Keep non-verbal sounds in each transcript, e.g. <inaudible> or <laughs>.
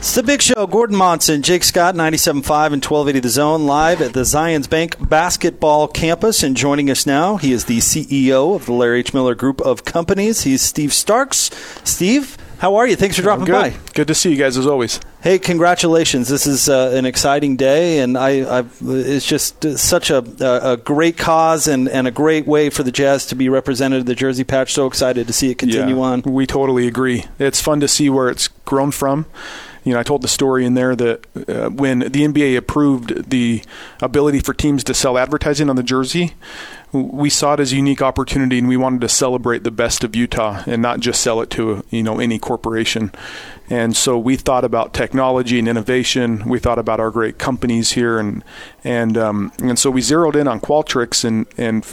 It's the big show. Gordon Monson, Jake Scott, 97.5 and 1280 The Zone, live at the Zions Bank basketball campus. And joining us now, he is the CEO of the Larry H. Miller Group of Companies. He's Steve Starks. Steve, how are you? Thanks for dropping good. by. Good to see you guys as always. Hey, congratulations! This is uh, an exciting day, and I, I it's just uh, such a, a, great cause and, and a great way for the Jazz to be represented at the Jersey Patch. So excited to see it continue yeah, on. We totally agree. It's fun to see where it's grown from you know, I told the story in there that uh, when the NBA approved the ability for teams to sell advertising on the jersey, we saw it as a unique opportunity, and we wanted to celebrate the best of Utah and not just sell it to you know any corporation. And so we thought about technology and innovation. We thought about our great companies here, and and um, and so we zeroed in on Qualtrics, and and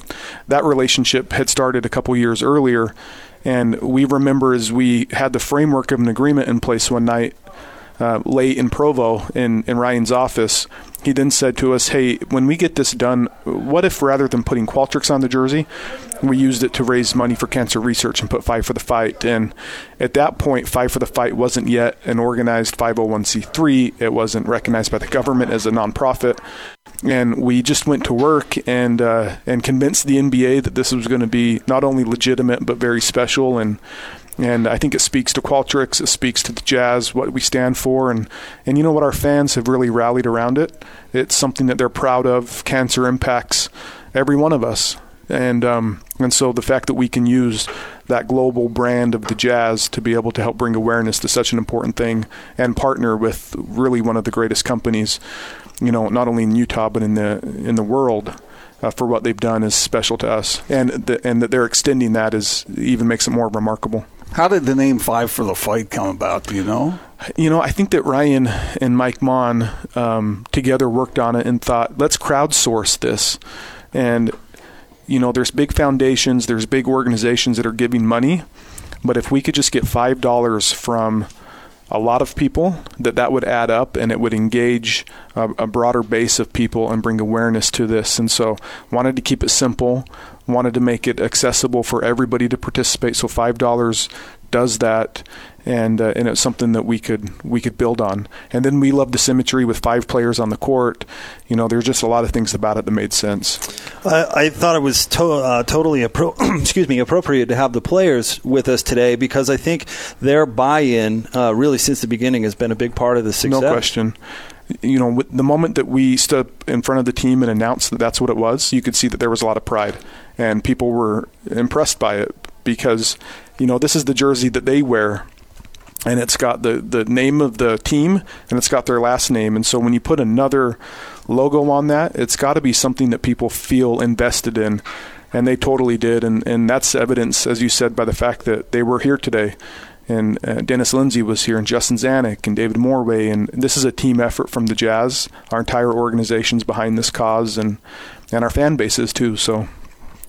that relationship had started a couple years earlier. And we remember as we had the framework of an agreement in place one night, uh, late in Provo in, in Ryan's office, he then said to us, Hey, when we get this done, what if rather than putting Qualtrics on the jersey, we used it to raise money for cancer research and put Five for the Fight? And at that point, Five for the Fight wasn't yet an organized 501c3, it wasn't recognized by the government as a nonprofit. And we just went to work and uh, and convinced the NBA that this was going to be not only legitimate but very special. And and I think it speaks to Qualtrics, it speaks to the Jazz, what we stand for, and and you know what, our fans have really rallied around it. It's something that they're proud of. Cancer impacts every one of us, and um, and so the fact that we can use that global brand of the Jazz to be able to help bring awareness to such an important thing, and partner with really one of the greatest companies, you know, not only in Utah but in the in the world uh, for what they've done is special to us, and the, and that they're extending that is even makes it more remarkable. How did the name Five for the Fight come about? Do you know? You know, I think that Ryan and Mike Maughan um, together worked on it and thought, let's crowdsource this. And, you know, there's big foundations, there's big organizations that are giving money. But if we could just get $5 from a lot of people, that that would add up and it would engage a, a broader base of people and bring awareness to this. And so, wanted to keep it simple wanted to make it accessible for everybody to participate. So five dollars does that, and uh, and it's something that we could we could build on. And then we love the symmetry with five players on the court. You know, there's just a lot of things about it that made sense. I, I thought it was to, uh, totally appro- <clears throat> excuse me appropriate to have the players with us today because I think their buy-in uh, really since the beginning has been a big part of the success. No question you know, the moment that we stood in front of the team and announced that that's what it was, you could see that there was a lot of pride and people were impressed by it because you know this is the jersey that they wear and it's got the the name of the team and it's got their last name. And so when you put another logo on that it's got to be something that people feel invested in. And they totally did. And and that's evidence as you said by the fact that they were here today. And uh, Dennis Lindsey was here, and Justin Zanik, and David Morway, and this is a team effort from the Jazz. Our entire organization's behind this cause, and and our fan base is too. So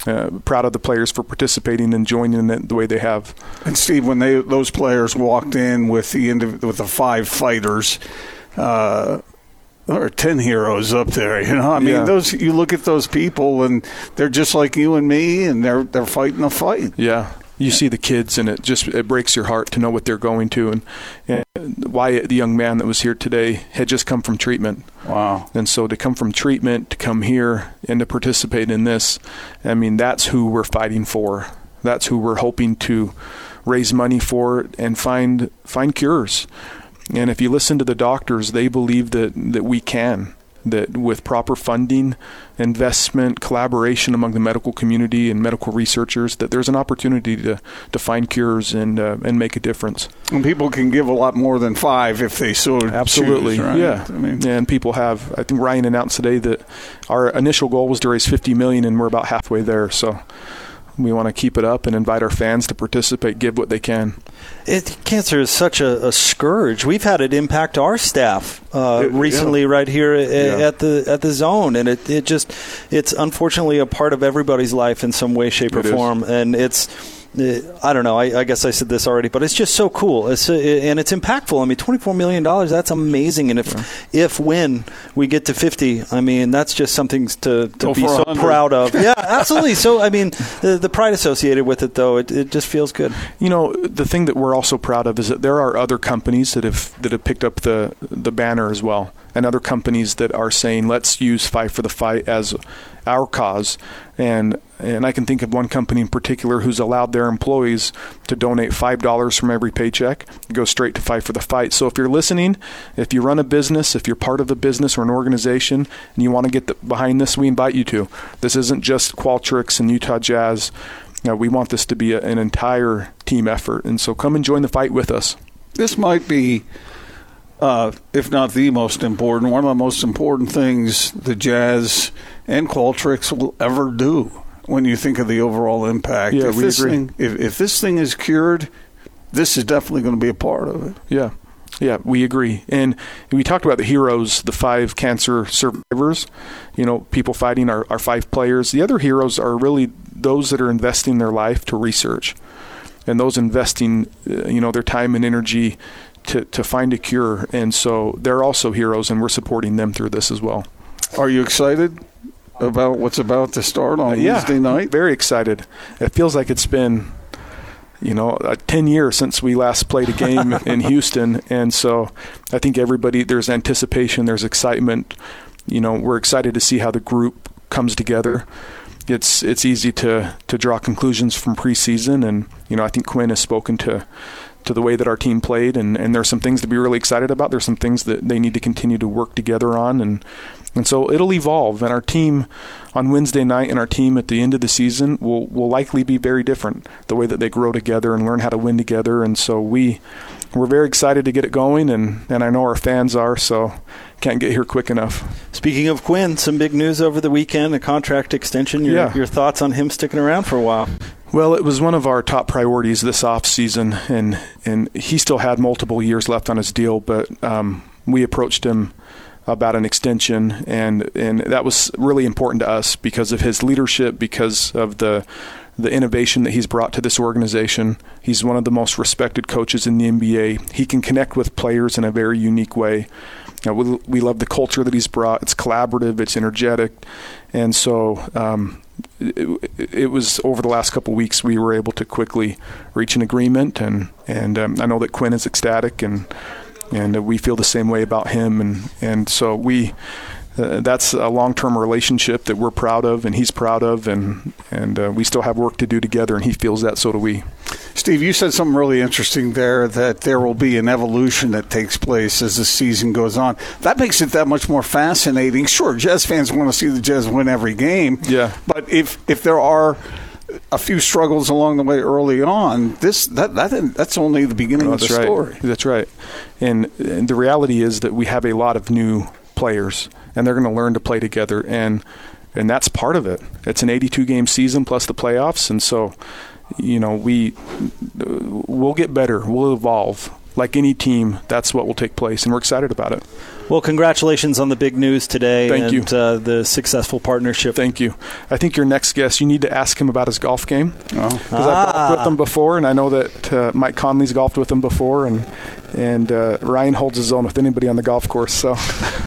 uh, proud of the players for participating and joining it the way they have. And Steve, when they those players walked in with the with the five fighters. Uh, there are ten heroes up there, you know. I mean, yeah. those you look at those people, and they're just like you and me, and they're they're fighting a fight. Yeah, you see the kids and it just it breaks your heart to know what they're going to. And, and Wyatt the young man that was here today had just come from treatment. Wow. And so to come from treatment to come here and to participate in this I mean that's who we're fighting for. That's who we're hoping to raise money for and find find cures. And if you listen to the doctors they believe that that we can that with proper funding, investment, collaboration among the medical community and medical researchers, that there's an opportunity to, to find cures and uh, and make a difference. And people can give a lot more than five if they so absolutely, choose, right? yeah. I mean, and people have. I think Ryan announced today that our initial goal was to raise 50 million, and we're about halfway there. So we want to keep it up and invite our fans to participate, give what they can. It, cancer is such a, a, scourge. We've had it impact our staff uh, it, recently, yeah. right here at, yeah. at, the at the zone, and it, it just it's unfortunately a part of everybody's life in some way, shape, or it form, is. and it's I don't know. I, I, guess I said this already, but it's just so cool. It's uh, and it's impactful. I mean, twenty four million dollars. That's amazing. And if yeah. if when we get to fifty, I mean, that's just something to, to be so proud of. <laughs> yeah, absolutely. So I mean, the, the pride associated with it, though, it, it just feels good. You know, the thing that we're also proud of is that there are other companies that have that have picked up the the banner as well, and other companies that are saying, let's use Five for the Fight as our cause. And and I can think of one company in particular who's allowed their employees to donate five dollars from every paycheck, go straight to Fight for the Fight. So if you're listening, if you run a business, if you're part of a business or an organization, and you want to get the, behind this, we invite you to. This isn't just Qualtrics and Utah Jazz. We want this to be a, an entire team effort, and so come and join the fight with us. This might be uh, if not the most important, one of the most important things the Jazz and Qualtrics will ever do when you think of the overall impact. Yeah, if we this agree. Thing, if, if this thing is cured, this is definitely going to be a part of it. Yeah. Yeah, we agree. And we talked about the heroes, the five cancer survivors, you know, people fighting our, our five players. The other heroes are really those that are investing their life to research and those investing, uh, you know, their time and energy to, to find a cure. And so they're also heroes, and we're supporting them through this as well. Are you excited about what's about to start on uh, yeah, Wednesday night? Very excited. It feels like it's been, you know, uh, 10 years since we last played a game <laughs> in Houston. And so I think everybody, there's anticipation, there's excitement. You know, we're excited to see how the group comes together. It's it's easy to to draw conclusions from preseason, and you know I think Quin has spoken to to the way that our team played, and, and there's some things to be really excited about. There's some things that they need to continue to work together on, and and so it'll evolve. And our team on Wednesday night and our team at the end of the season will will likely be very different. The way that they grow together and learn how to win together, and so we we're very excited to get it going, and, and I know our fans are, so can't get here quick enough. Speaking of Quin, some big news over the weekend, a contract extension. Your, yeah. your thoughts on him sticking around for a while? Well, it was one of our top priorities this off season, and and he still had multiple years left on his deal, but um, we approached him about an extension, and and that was really important to us because of his leadership, because of the the innovation that he's brought to this organization. He's one of the most respected coaches in the NBA. He can connect with players in a very unique way. You know, we, we love the culture that he's brought. It's collaborative, it's energetic, and so um, it, it, was over the last couple weeks we were able to quickly reach an agreement, and and um, I know that Quin is ecstatic, and and we feel the same way about him, and and so we. Uh, that's a long-term relationship that we're proud of, and he's proud of, and and uh, we still have work to do together, and he feels that, so do we. Steve, you said something really interesting there that there will be an evolution that takes place as the season goes on. That makes it that much more fascinating. Sure, Jazz fans want to see the Jazz win every game. Yeah. But if if there are a few struggles along the way early on, this that, that that's only the beginning oh, of the right. story. That's right. And, and the reality is that we have a lot of new players and they're going to learn to play together and and that's part of it. It's an 82 game season plus the playoffs and so you know, we we'll get better. We'll evolve. Like any team, that's what will take place, and we're excited about it. Well, congratulations on the big news today. Thank and, you. Uh, the successful partnership. Thank you. I think your next guest, you need to ask him about his golf game. Because oh. ah. I've golfed with him before, and I know that uh, Mike Conley's golfed with him before, and and uh, Ryan holds his own with anybody on the golf course. So <laughs>